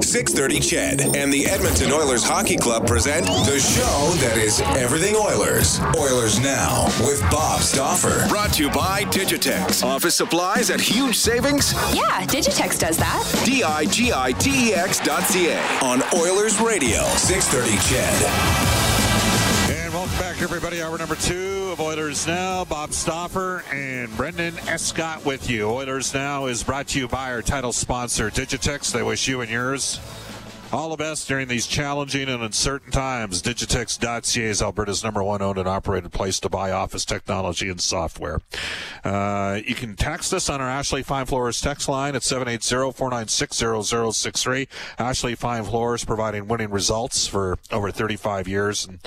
630 CHED and the Edmonton Oilers Hockey Club present the show that is everything Oilers. Oilers Now with Bob Stauffer. Brought to you by Digitex. Office supplies at huge savings. Yeah, Digitex does that. D-I-G-I-T-E-X dot C-A on Oilers Radio. 630 CHED. Welcome back, everybody. Hour number two of Oilers Now. Bob Stauffer and Brendan Escott with you. Oilers Now is brought to you by our title sponsor, Digitex. They wish you and yours all the best during these challenging and uncertain times. Digitex.ca is Alberta's number one owned and operated place to buy office technology and software. Uh, you can text us on our Ashley Fine Floors text line at 780-496-0063. Ashley Fine Floors providing winning results for over 35 years. And,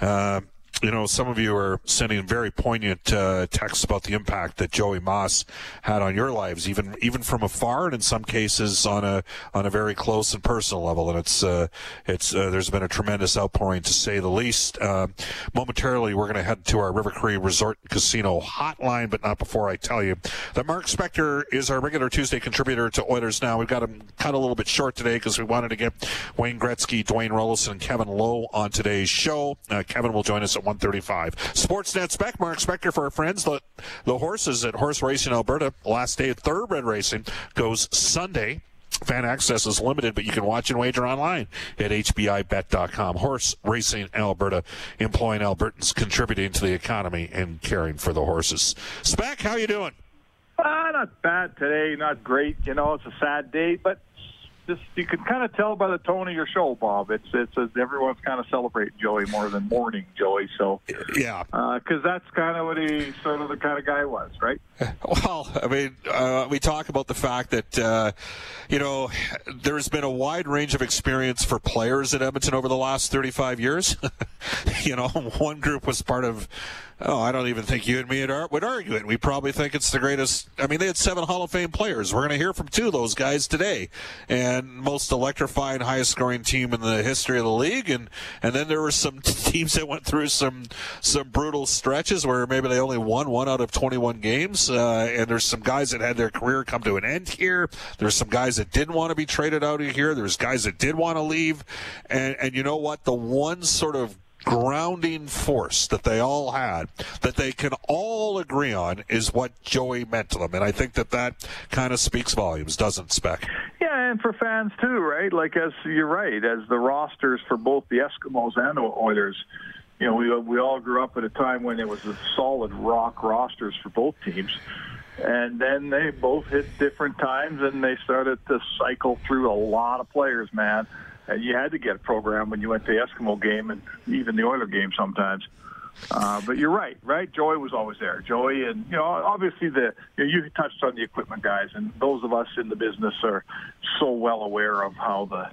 uh, you know, some of you are sending very poignant uh, texts about the impact that Joey Moss had on your lives, even even from afar, and in some cases on a on a very close and personal level. And it's uh, it's uh, there's been a tremendous outpouring, to say the least. Uh, momentarily, we're going to head to our River Cree Resort Casino hotline, but not before I tell you that Mark Spector is our regular Tuesday contributor to Oilers. Now we've got him cut a little bit short today because we wanted to get Wayne Gretzky, Dwayne Roloson, and Kevin Lowe on today's show. Uh, Kevin will join us at 135. Sportsnet spec, Mark Spector for our friends. The, the horses at Horse Racing Alberta, last day of thoroughbred racing, goes Sunday. Fan access is limited, but you can watch and wager online at hpibet.com. Horse Racing Alberta, employing Albertans, contributing to the economy and caring for the horses. Spec, how you doing? Uh, not bad today, not great. You know, it's a sad day, but just you can kind of tell by the tone of your show, Bob. It's it's a, everyone's kind of celebrating Joey more than mourning Joey. So yeah, because uh, that's kind of what he sort of the kind of guy was, right? Well, I mean, uh, we talk about the fact that uh, you know there's been a wide range of experience for players at Edmonton over the last 35 years. you know, one group was part of Oh, I don't even think you and me would argue it. We probably think it's the greatest. I mean, they had seven Hall of Fame players. We're going to hear from two of those guys today, and most electrifying, highest scoring team in the history of the league. And and then there were some teams that went through some some brutal stretches where maybe they only won one out of 21 games. Uh, and there's some guys that had their career come to an end here. There's some guys that didn't want to be traded out of here. There's guys that did want to leave. And and you know what? The one sort of grounding force that they all had that they can all agree on is what Joey meant to them. And I think that that kind of speaks volumes, doesn't Spec? Yeah, and for fans too, right? Like, as you're right, as the rosters for both the Eskimos and the Oilers, you know, we, we all grew up at a time when it was a solid rock rosters for both teams. And then they both hit different times and they started to cycle through a lot of players, man uh, you had to get a program when you went to the Eskimo game and even the Oiler game sometimes. Uh, but you're right, right? Joey was always there. Joey, and you know, obviously the you, know, you touched on the equipment guys, and those of us in the business are so well aware of how the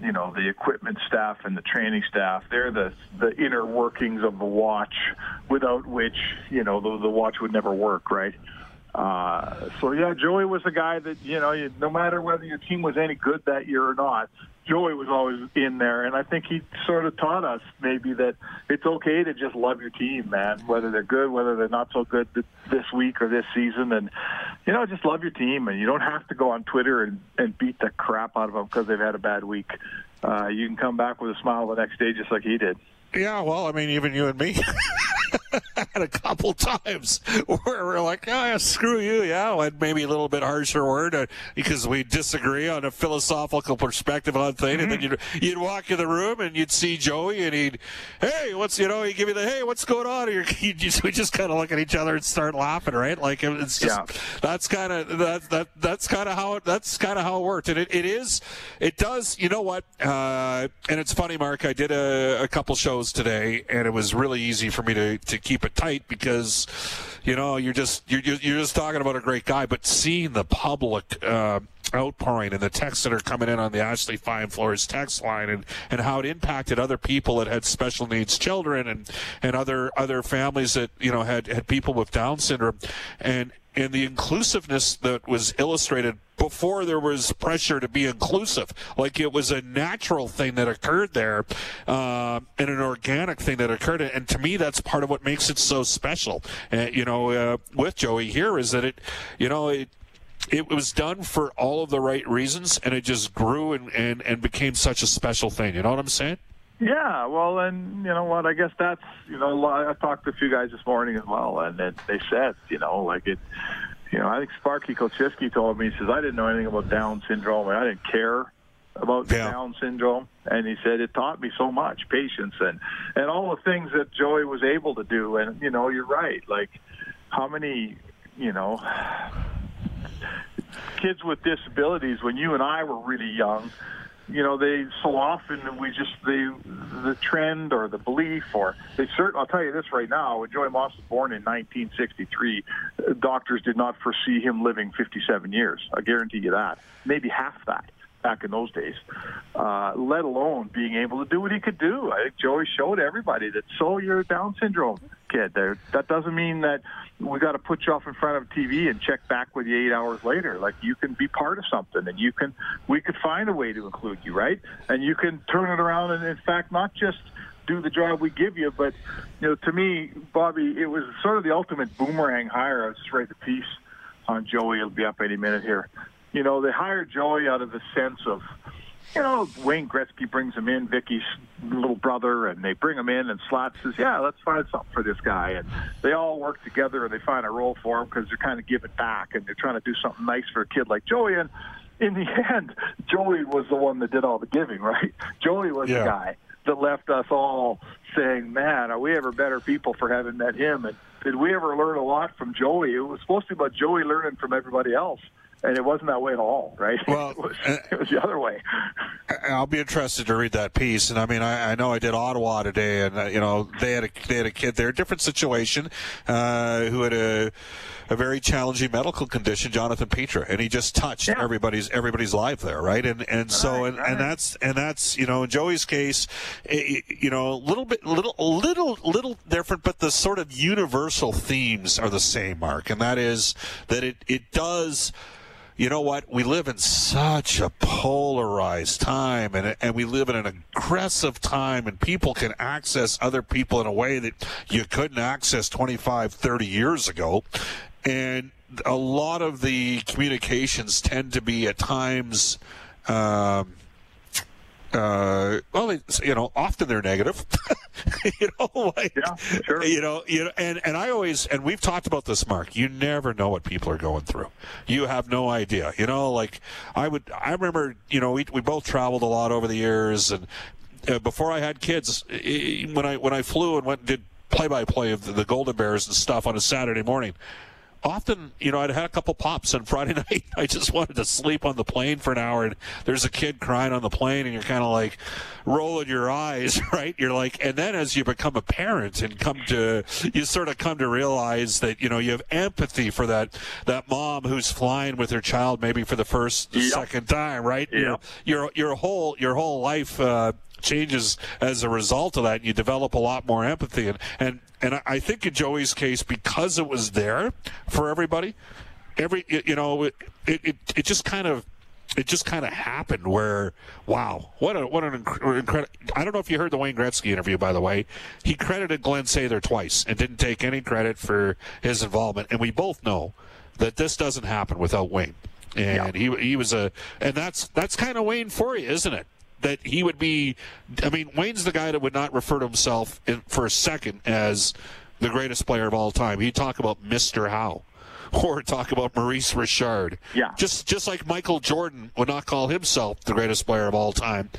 you know the equipment staff and the training staff they're the the inner workings of the watch without which you know the, the watch would never work right Uh, so yeah, Joey was a guy that you know, you, no matter whether your team was any good that year or not, Joey was always in there, and I think he sort of taught us maybe that it's okay to just love your team, man, whether they're good, whether they're not so good this week or this season, and you know, just love your team, and you don't have to go on Twitter and, and beat the crap out of them because they've had a bad week. Uh, you can come back with a smile the next day, just like he did. Yeah, well, I mean, even you and me. had a couple times where we're like, oh, yeah, screw you, yeah, and maybe a little bit harsher word uh, because we disagree on a philosophical perspective on thing, mm-hmm. and then mm-hmm. you'd, you'd walk in the room and you'd see Joey, and he'd, hey, what's you know, he'd give you the hey, what's going on? Or you just, we just kind of look at each other and start laughing, right? Like it's just yeah. that's kind of that that that's kind of how it that's kind of how it worked, and it, it is, it does, you know what? Uh, and it's funny, Mark. I did a, a couple shows today, and it was really easy for me to to keep it tight because you know you're just you're you're just talking about a great guy, but seeing the public. Uh, outpouring and the texts that are coming in on the Ashley Fine Floors text line and, and how it impacted other people that had special needs children and, and other other families that you know had, had people with Down syndrome and and the inclusiveness that was illustrated before there was pressure to be inclusive. Like it was a natural thing that occurred there uh, and an organic thing that occurred. And to me, that's part of what makes it so special. Uh, you know, uh, with Joey here is that it, you know, it, it was done for all of the right reasons and it just grew and, and, and became such a special thing. You know what I'm saying? Yeah, well, and you know what? I guess that's you know I talked to a few guys this morning as well, and it, they said you know like it, you know I think Sparky Kulchisky told me he says I didn't know anything about Down syndrome and I didn't care about yeah. Down syndrome, and he said it taught me so much patience and and all the things that Joey was able to do, and you know you're right, like how many you know kids with disabilities when you and I were really young you know, they so often we just the the trend or the belief or they certain. I'll tell you this right now: when Joey Moss was born in 1963, doctors did not foresee him living 57 years. I guarantee you that. Maybe half that back in those days, uh, let alone being able to do what he could do. I think Joey showed everybody that so you're Down syndrome kid. There, that doesn't mean that we got to put you off in front of TV and check back with you eight hours later. Like you can be part of something, and you can we could find a way to include you, right? And you can turn it around, and in fact, not just do the job we give you, but you know, to me, Bobby, it was sort of the ultimate boomerang hire. I was just writing a piece on Joey. It'll be up any minute here you know, they hired Joey out of the sense of, you know, Wayne Gretzky brings him in, Vicky's little brother, and they bring him in, and Slats says, yeah, let's find something for this guy. And they all work together, and they find a role for him because they're kind of giving back, and they're trying to do something nice for a kid like Joey. And in the end, Joey was the one that did all the giving, right? Joey was yeah. the guy that left us all saying, man, are we ever better people for having met him? And did we ever learn a lot from Joey? It was supposed to be about Joey learning from everybody else and it wasn't that way at all, right? Well, it, was, uh, it was the other way. I'll be interested to read that piece, and I mean, I, I know I did Ottawa today, and uh, you know they had a they had a kid there, a different situation, uh, who had a a very challenging medical condition, Jonathan Pitre, and he just touched yeah. everybody's everybody's life there, right? And and so and, and that's and that's you know in Joey's case, it, you know a little bit little little little different, but the sort of universal themes are the same, Mark, and that is that it it does you know what? We live in such a polarized time, and and we live in an aggressive time, and people can access other people in a way that you couldn't access 25, 30 years ago, and a lot of the communications tend to be at times. Um, uh, well, they, you know, often they're negative. you know, like, yeah, sure. You know, you know, and and I always and we've talked about this, Mark. You never know what people are going through. You have no idea. You know, like I would. I remember. You know, we we both traveled a lot over the years, and uh, before I had kids, when I when I flew and went and did play by play of the, the Golden Bears and stuff on a Saturday morning often, you know, I'd had a couple pops on Friday night. I just wanted to sleep on the plane for an hour, and there's a kid crying on the plane, and you're kind of like rolling your eyes, right? You're like, and then as you become a parent and come to, you sort of come to realize that you know you have empathy for that that mom who's flying with her child maybe for the first, yep. second time, right? Yeah. Your, your your whole your whole life. Uh, changes as a result of that. And you develop a lot more empathy, and and and I think in Joey's case, because it was there for everybody, every you know, it it, it just kind of it just kind of happened where wow what a what an incredible i don't know if you heard the wayne gretzky interview by the way he credited glenn sather twice and didn't take any credit for his involvement and we both know that this doesn't happen without wayne and yeah. he he was a and that's that's kind of wayne for you isn't it that he would be i mean wayne's the guy that would not refer to himself in, for a second as the greatest player of all time he'd talk about mr howe or talk about Maurice Richard. Yeah. Just just like Michael Jordan would not call himself the greatest player of all time,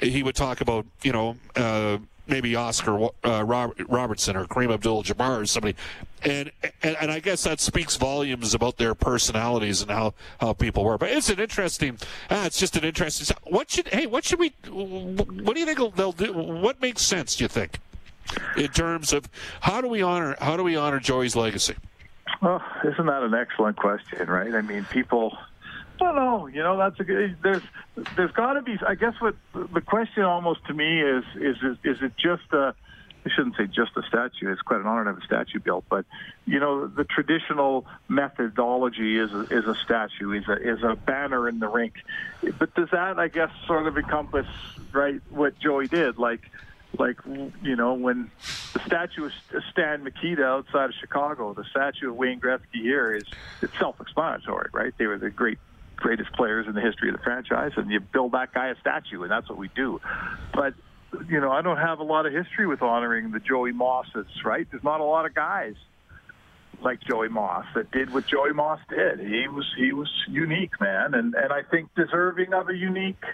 he would talk about you know. Uh, maybe Oscar uh, Robertson or Kareem Abdul-Jabbar or somebody, and, and and I guess that speaks volumes about their personalities and how, how people were. But it's an interesting. Ah, it's just an interesting. What should hey? What should we? What do you think they'll do? What makes sense? Do you think, in terms of how do we honor how do we honor Joey's legacy? Well, isn't that an excellent question, right? I mean, people. Don't know. You know, that's a good. There's, there's got to be. I guess what the question almost to me is, is, is, is it just a? I shouldn't say just a statue. It's quite an honor to have a statue built, but you know, the traditional methodology is a, is a statue, is a is a banner in the rink. But does that, I guess, sort of encompass right what Joey did? Like, like you know when the statue of Stan Mikita outside of Chicago, the statue of Wayne Gretzky here is it's self-explanatory, right? They were the great greatest players in the history of the franchise, and you build that guy a statue, and that's what we do. But you know, I don't have a lot of history with honoring the Joey Mosses, right? There's not a lot of guys like Joey Moss that did what Joey Moss did. He was he was unique, man, and and I think deserving of a unique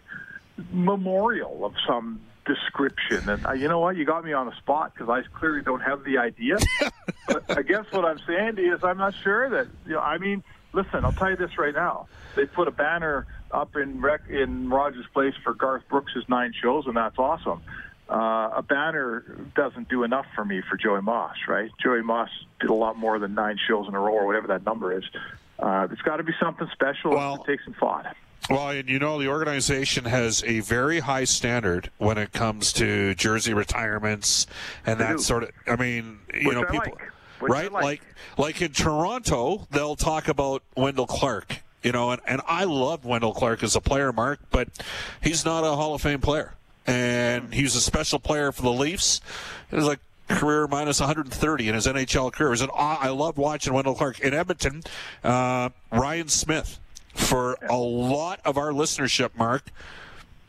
memorial of some description. And uh, you know what? You got me on the spot because I clearly don't have the idea. but I guess what I'm saying to you is I'm not sure that, you know, I mean, listen, I'll tell you this right now. They put a banner up in rec- in Rogers Place for Garth Brooks's nine shows, and that's awesome. Uh, a banner doesn't do enough for me for Joey Moss, right? Joey Moss did a lot more than nine shows in a row or whatever that number is. Uh, it's got to be something special. Well, it takes some thought. Well, and you know, the organization has a very high standard when it comes to jersey retirements and that sort of. I mean, you Which know, I people, like. Right? Like. like, like in Toronto, they'll talk about Wendel Clark. You know, and, and I love Wendel Clark as a player, Mark, but he's not a Hall of Fame player, and he's a special player for the Leafs. It was like career minus 130 in his NHL career. It was an, I loved watching Wendel Clark in Edmonton. Uh, Ryan Smyth for a lot of our listenership, Mark.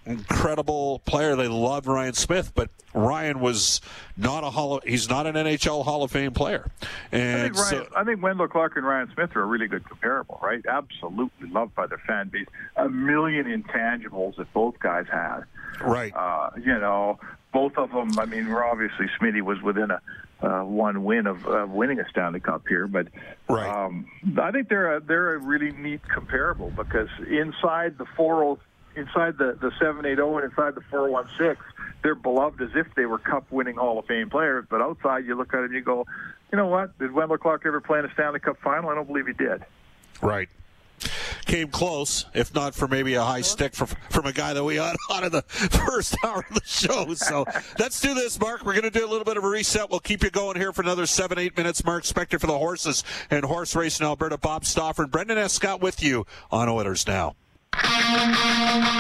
Incredible player. They loved Ryan Smyth, but Ryan was not a Hall. Of, he's not an NHL Hall of Fame player. And I think, Ryan, so, I think Wendel Clark and Ryan Smyth are a really good comparable, right? Absolutely loved by their fan base. A million intangibles that both guys had. Right. Uh, you know, both of them. I mean, we're obviously Smitty was within a uh, one win of, of winning a Stanley Cup here, but right. um, I think they're a, they're a really neat comparable because inside the 40 inside the the 780 and inside the 416 they're beloved as if they were cup winning Hall of Fame players, but outside you look at it and you go, you know what? Did Wendel Clark ever play in a Stanley Cup final? I don't believe he did. Right came close, if not for maybe a high stick from from a guy that we had on in the first hour of the show. So let's do this, Mark. We're going to do a little bit of a reset. We'll keep you going here for another seven, eight minutes. Mark Spector for the horses and horse racing Alberta. Bob Stauffer and Brendan Escott with you on Oilers Now.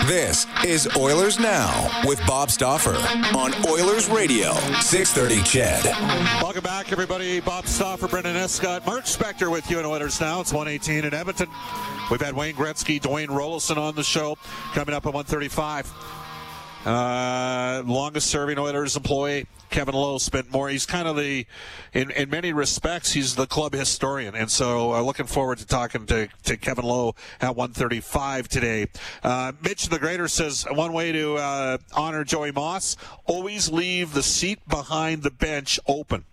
This is Oilers Now with Bob Stauffer on Oilers Radio, 630 CHED. Welcome back, everybody. Bob Stauffer, Brendan Escott, Mark Spector with you on Oilers Now. It's 118 in Edmonton. We've had Wayne Gretzky, Dwayne Roloson on the show coming up at 135. Uh, longest serving Oilers employee, Kevin Lowe, spent more. He's kind of the, in, in many respects, he's the club historian. And so uh, looking forward to talking to, to Kevin Lowe at 135 today. Uh, Mitch the Greater says one way to uh, honor Joey Moss, always leave the seat behind the bench open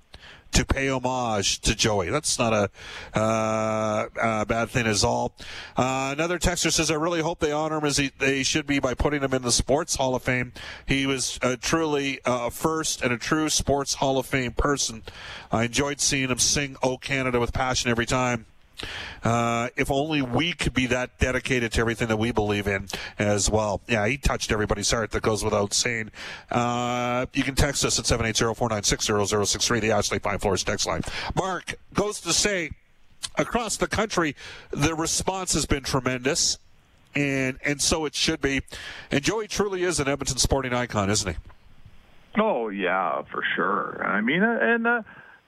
to pay homage to Joey. That's not a, uh, a bad thing at all. Uh, another texter says, I really hope they honor him as he, they should be by putting him in the Sports Hall of Fame. He was uh, truly a first and a true Sports Hall of Fame person. I enjoyed seeing him sing "Oh Canada" with passion every time Uh, if only we could be that dedicated to everything that we believe in as well. Yeah, he touched everybody's heart. That goes without saying. Uh, you can text us at 780-496-0063, the Ashley Fine Floors text line. Mark goes to say, across the country, the response has been tremendous, and and so it should be. And Joey truly is an Edmonton sporting icon, isn't he? Oh yeah, for sure. I mean, and uh,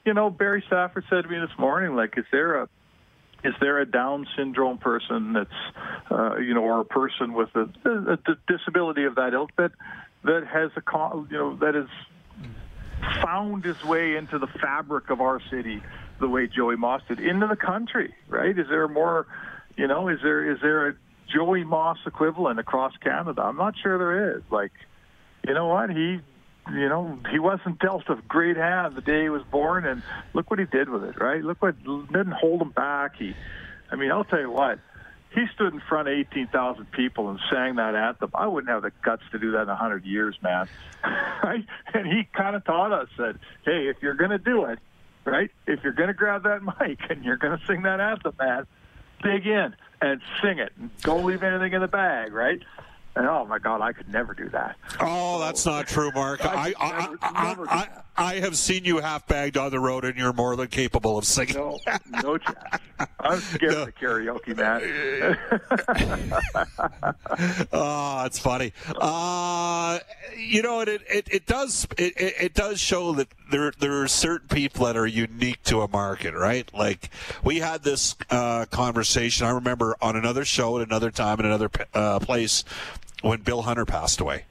you know, Barry Stafford said to me this morning, like, is there a is there a Down syndrome person that's, uh, you know, or a person with a, a, a disability of that ilk that that has a, you know, that has found his way into the fabric of our city the way Joey Moss did into the country, right? Is there more, you know, is there is there a Joey Moss equivalent across Canada? I'm not sure there is. Like, you know what? He you know, he wasn't dealt a great hand the day he was born, and look what he did with it, right? Look what didn't hold him back. He, I mean, I'll tell you what, he stood in front of 18,000 people and sang that anthem. I wouldn't have the guts to do that in a 100 years, man. right? And he kind of taught us that, hey, if you're going to do it, right, if you're going to grab that mic and you're going to sing that anthem, man, dig in and sing it. Don't leave anything in the bag, right? And oh my God, I could never do that. Oh, that's not true, Mark. I I, I, never I, I, have seen you half bagged on the road, and you're more than capable of singing. No, no chance. I'm scared no. of the karaoke, man. oh, it's funny. Uh, you know, it it, it does it, it does show that there there are certain people that are unique to a market, right? Like we had this uh, conversation. I remember on another show at another time in another uh, place when Bill Hunter passed away.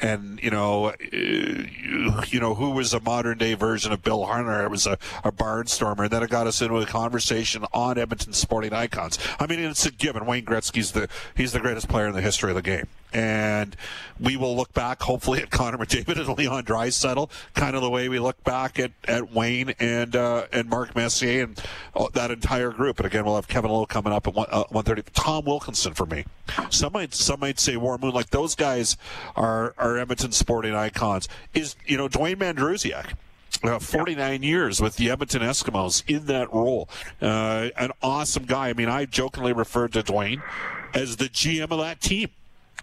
And you know, uh, you know who was a modern day version of Bill Hunter? It was a, a barnstormer, and then it got us into a conversation on Edmonton sporting icons. I mean, it's a given. Wayne Gretzky's the he's the greatest player in the history of the game and we will look back hopefully at Connor McDavid and Leon Draisaitl, kind of the way we look back at, at Wayne and uh, and Mark Messier and uh, that entire group. And again, we'll have Kevin Lowe coming up at one uh, one thirty. Tom Wilkinson for me. Some might some might say Warren Moon. Like those guys are are Edmonton sporting icons. Is you know Dwayne Mandrusiak. Uh, 49 years with the Edmonton Eskimos in that role. Uh, an awesome guy. I mean, I jokingly referred to Dwayne as the GM of that team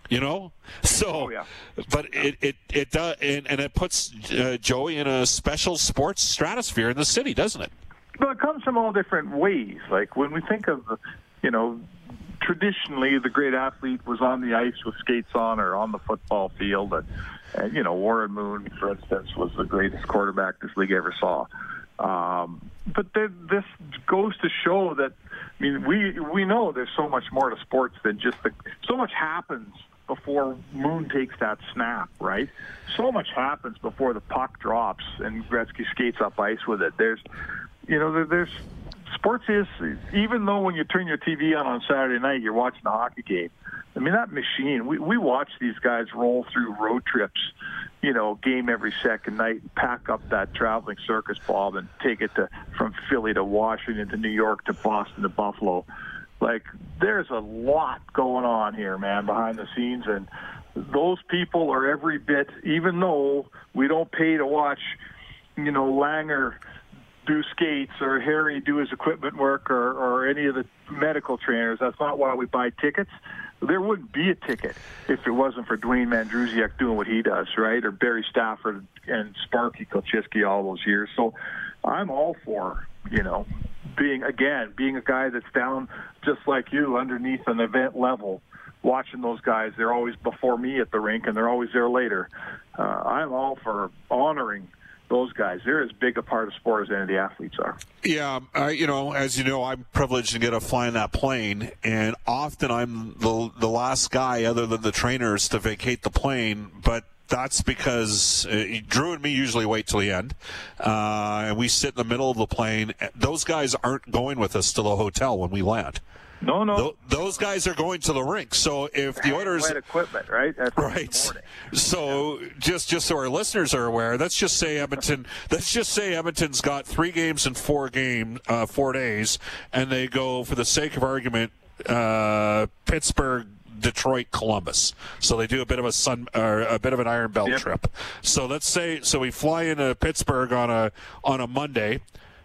you know? So oh, yeah. but it it it does and, and it puts uh, joey in a special sports stratosphere in the city doesn't it? Well it comes from all different ways. Like when we think of you know traditionally the great athlete was on the ice with skates on or on the football field. And, and you know warren moon for instance was the greatest quarterback this league ever saw. Um, but this goes to show that I mean, we we know there's so much more to sports than just the. So much happens before Moon takes that snap, right? So much happens before the puck drops and Gretzky skates up ice with it. There's, you know, there's sports is even though when you turn your TV on on Saturday night, you're watching a hockey game. I mean, that machine. We we watch these guys roll through road trips, you know, game every second night, pack up that traveling circus, Bob, and take it to from Philly to Washington to New York to Boston to Buffalo like there's a lot going on here, man, behind the scenes, and those people are every bit. Even though we don't pay to watch, you know, Langer do skates or Harry do his equipment work or, or any of the medical trainers. That's not why we buy tickets. There wouldn't be a ticket if it wasn't for Dwayne Mandrusiak doing what he does, right? Or Barry Stafford and Sparky Kulchisky all those years. So I'm all for, you know, being again being a guy that's down just like you underneath an event level watching those guys they're always before me at the rink and they're always there later uh, i'm all for honoring those guys they're as big a part of sport as any of the athletes are yeah uh, you know as you know i'm privileged to get to fly in that plane and often i'm the the last guy other than the trainers to vacate the plane but that's because uh, Drew and me usually wait till the end, uh, and we sit in the middle of the plane. Those guys aren't going with us to the hotel when we land. No, no. Th- those guys are going to the rink. So if the Oilers equipment, right? That's right. So yeah. just just so our listeners are aware, let's just say Edmonton. let's just say Edmonton's got three games in four game uh, four days, and they go for the sake of argument, uh, Pittsburgh, Detroit, Columbus. So they do a bit of a sun or a bit of an Iron Belt yep. trip. So let's say so we fly into Pittsburgh on a on a Monday.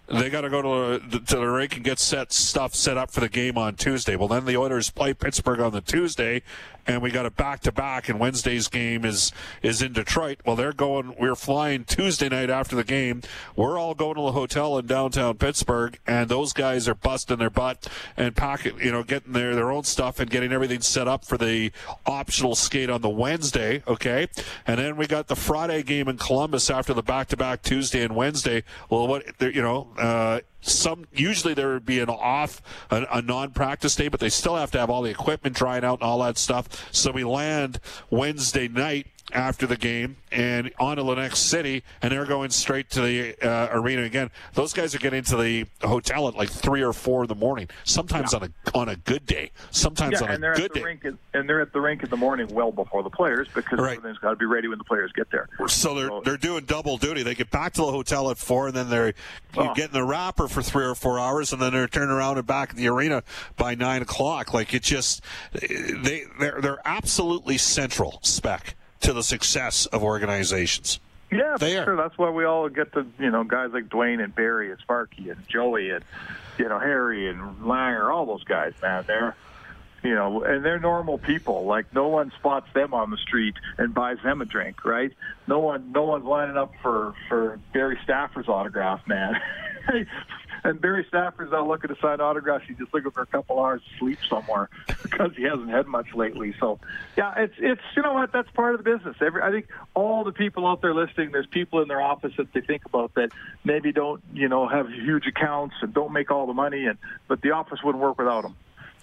They got to go to the, to the rink and get set stuff set up for the game on Tuesday. Well, then the Oilers play Pittsburgh on the Tuesday, and we got a back to back. And Wednesday's game is is in Detroit. Well, they're going. We're flying Tuesday night after the game. We're all going to the hotel in downtown Pittsburgh, and those guys are busting their butt and packing, you know, getting their their own stuff and getting everything set up for the optional skate on the Wednesday. Okay, and then we got the Friday game in Columbus after the back to back Tuesday and Wednesday. Well, what you know. Uh, some usually there would be an off a, a, non-practice day but they still have to have all the equipment drying out and all that stuff. So we land wednesday night after the game and on to the next city, and they're going straight to the uh, arena again. Those guys are getting to the hotel at like three or four in the morning. Sometimes yeah. on a on a good day. Sometimes yeah, on a good day. Rink, and they're at the rink in the morning, well before the players, because right. everything's got to be ready when the players get there. So they're so, they're doing double duty. They get back to the hotel at four, and then they're oh. getting the wrapper for three or four hours, and then they're turning around and back at the arena by nine o'clock. Like it just they they're they're absolutely central spec to the success of organizations. Yeah, they sure. That's why we all get to, you know, guys like Dwayne and Barry and Sparky and Joey and, you know, Harry and Langer, all those guys, man. They're, you know, and they're normal people. Like no one spots them on the street and buys them a drink, right? No one, no one's lining up for for Barry Stafford's autograph, man. and Barry Stafford's not looking to sign autographs. He's just looking for a couple hours of sleep somewhere because he hasn't had much lately. So, yeah, it's it's you know what that's part of the business. Every I think all the people out there listening, there's people in their office that they think about that maybe don't you know have huge accounts and don't make all the money, and but the office wouldn't work without them.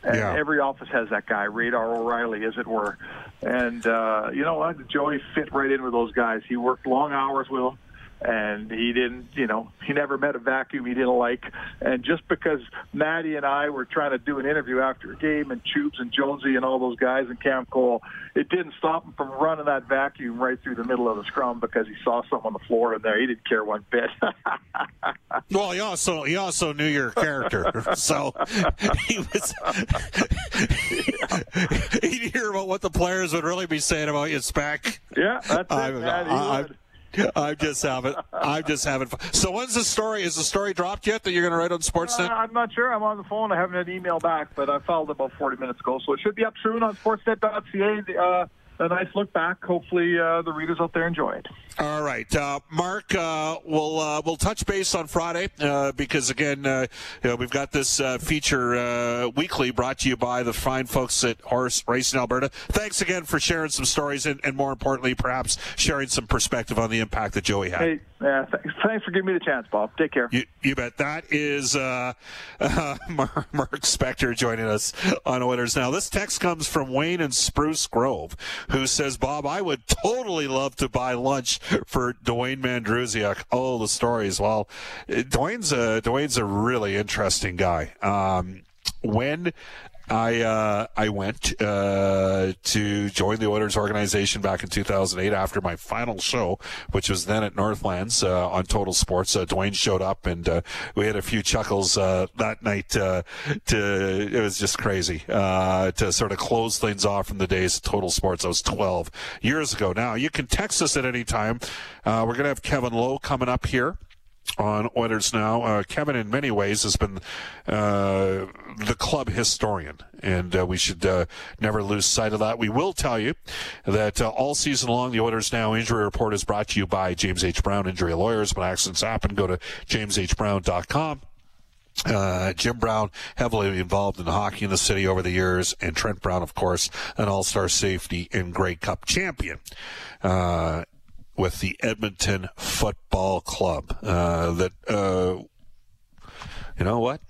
And yeah. every office has that guy, Radar O'Reilly, as it were. And uh, you know what? Joey fit right in with those guys. He worked long hours with them and he didn't, you know, he never met a vacuum he didn't like. And just because Maddie and I were trying to do an interview after a game, and Tubes and Jonesy and all those guys in Camp Cole, it didn't stop him from running that vacuum right through the middle of the scrum because he saw something on the floor in there. He didn't care one bit. well, he also he also knew your character, so he was. he'd hear about what the players would really be saying about you, Spec. Yeah, that's it. I, I'm just having, I'm just having fun. So when's the story? Is the story dropped yet that you're going to write on Sportsnet? Uh, I'm not sure. I'm on the phone. I haven't had an email back, but I filed about 40 minutes ago, so it should be up soon on Sportsnet.ca. Uh, a nice look back. Hopefully, uh, the readers out there enjoy it. All right, uh, Mark. Uh, we'll uh, we'll touch base on Friday uh, because again, uh, you know, we've got this feature weekly brought to you by the fine folks at Horse Racing Alberta. Thanks again for sharing some stories and, and more importantly, perhaps sharing some perspective on the impact that Joey had. Hey, yeah, thanks, thanks for giving me the chance, Bob. Take care. You, you bet. That is Mark Spector joining us on Oilers now. This text comes from Wayne in Spruce Grove, who says, "Bob, I would totally love to buy lunch." for Dwayne Mandrusiak. Oh, the stories. Well, Dwayne's a Dwayne's a really interesting guy. Um, when I uh, I went uh, to join the Oilers organization back in 2008 after my final show, which was then at Northlands uh, on Total Sports. Uh, Dwayne showed up and uh, we had a few chuckles uh, that night. to it was just crazy to sort of close things off from the days of Total Sports. I was 12 years ago. Now you can text us at any time. we're gonna have Kevin Lowe coming up here on Oilers Now. Uh, Kevin, in many ways, has been uh, club historian, and uh, we should uh, never lose sight of that. We will tell you that uh, all season long, the Oilers Now injury report is brought to you by James H. Brown Injury Lawyers. When accidents happen, go to jameshbrown.com. Uh, Jim Brown, heavily involved in hockey in the city over the years, and Trent Brown, of course, an all-star safety and Grey Cup champion. Uh, with the Edmonton Football Club. Uh, that uh, you know what?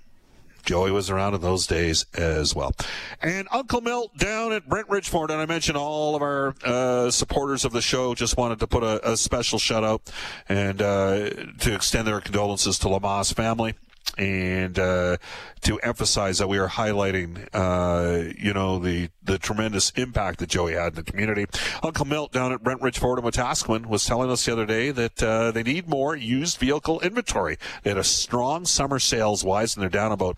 Joey was around in those days as well. And Uncle Milt down at Brent Ridge Ford, and I mentioned all of our uh, supporters of the show. Just wanted to put a, a special shout out and uh, to extend their condolences to the Moss family. And uh, to emphasize that we are highlighting, uh, you know, the the tremendous impact that Joey had in the community. Uncle Milt down at Brent Ridge Ford in Wetaskiwin was telling us the other day that uh, they need more used vehicle inventory. They had a strong summer sales wise, and they're down about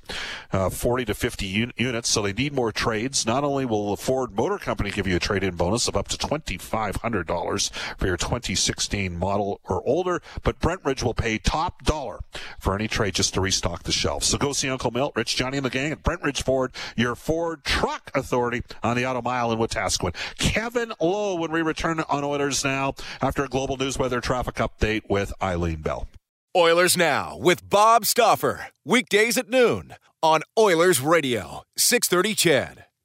uh, 40 to 50 un- units, so they need more trades. Not only will the Ford Motor Company give you a trade in bonus of up to $2,500 for your 2016 model or older, but Brent Ridge will pay top dollar for any trade just to restock the shelves. So go see Uncle Milt, Rich, Johnny, and the gang at Brent Ridge Ford, your Ford truck authority on the Auto Mile in Wetaskiwin. Kevin Lowe when we return on Oilers Now after a global news weather traffic update with Eileen Bell. Oilers Now with Bob Stauffer. Weekdays at noon on Oilers Radio, 630 CHED.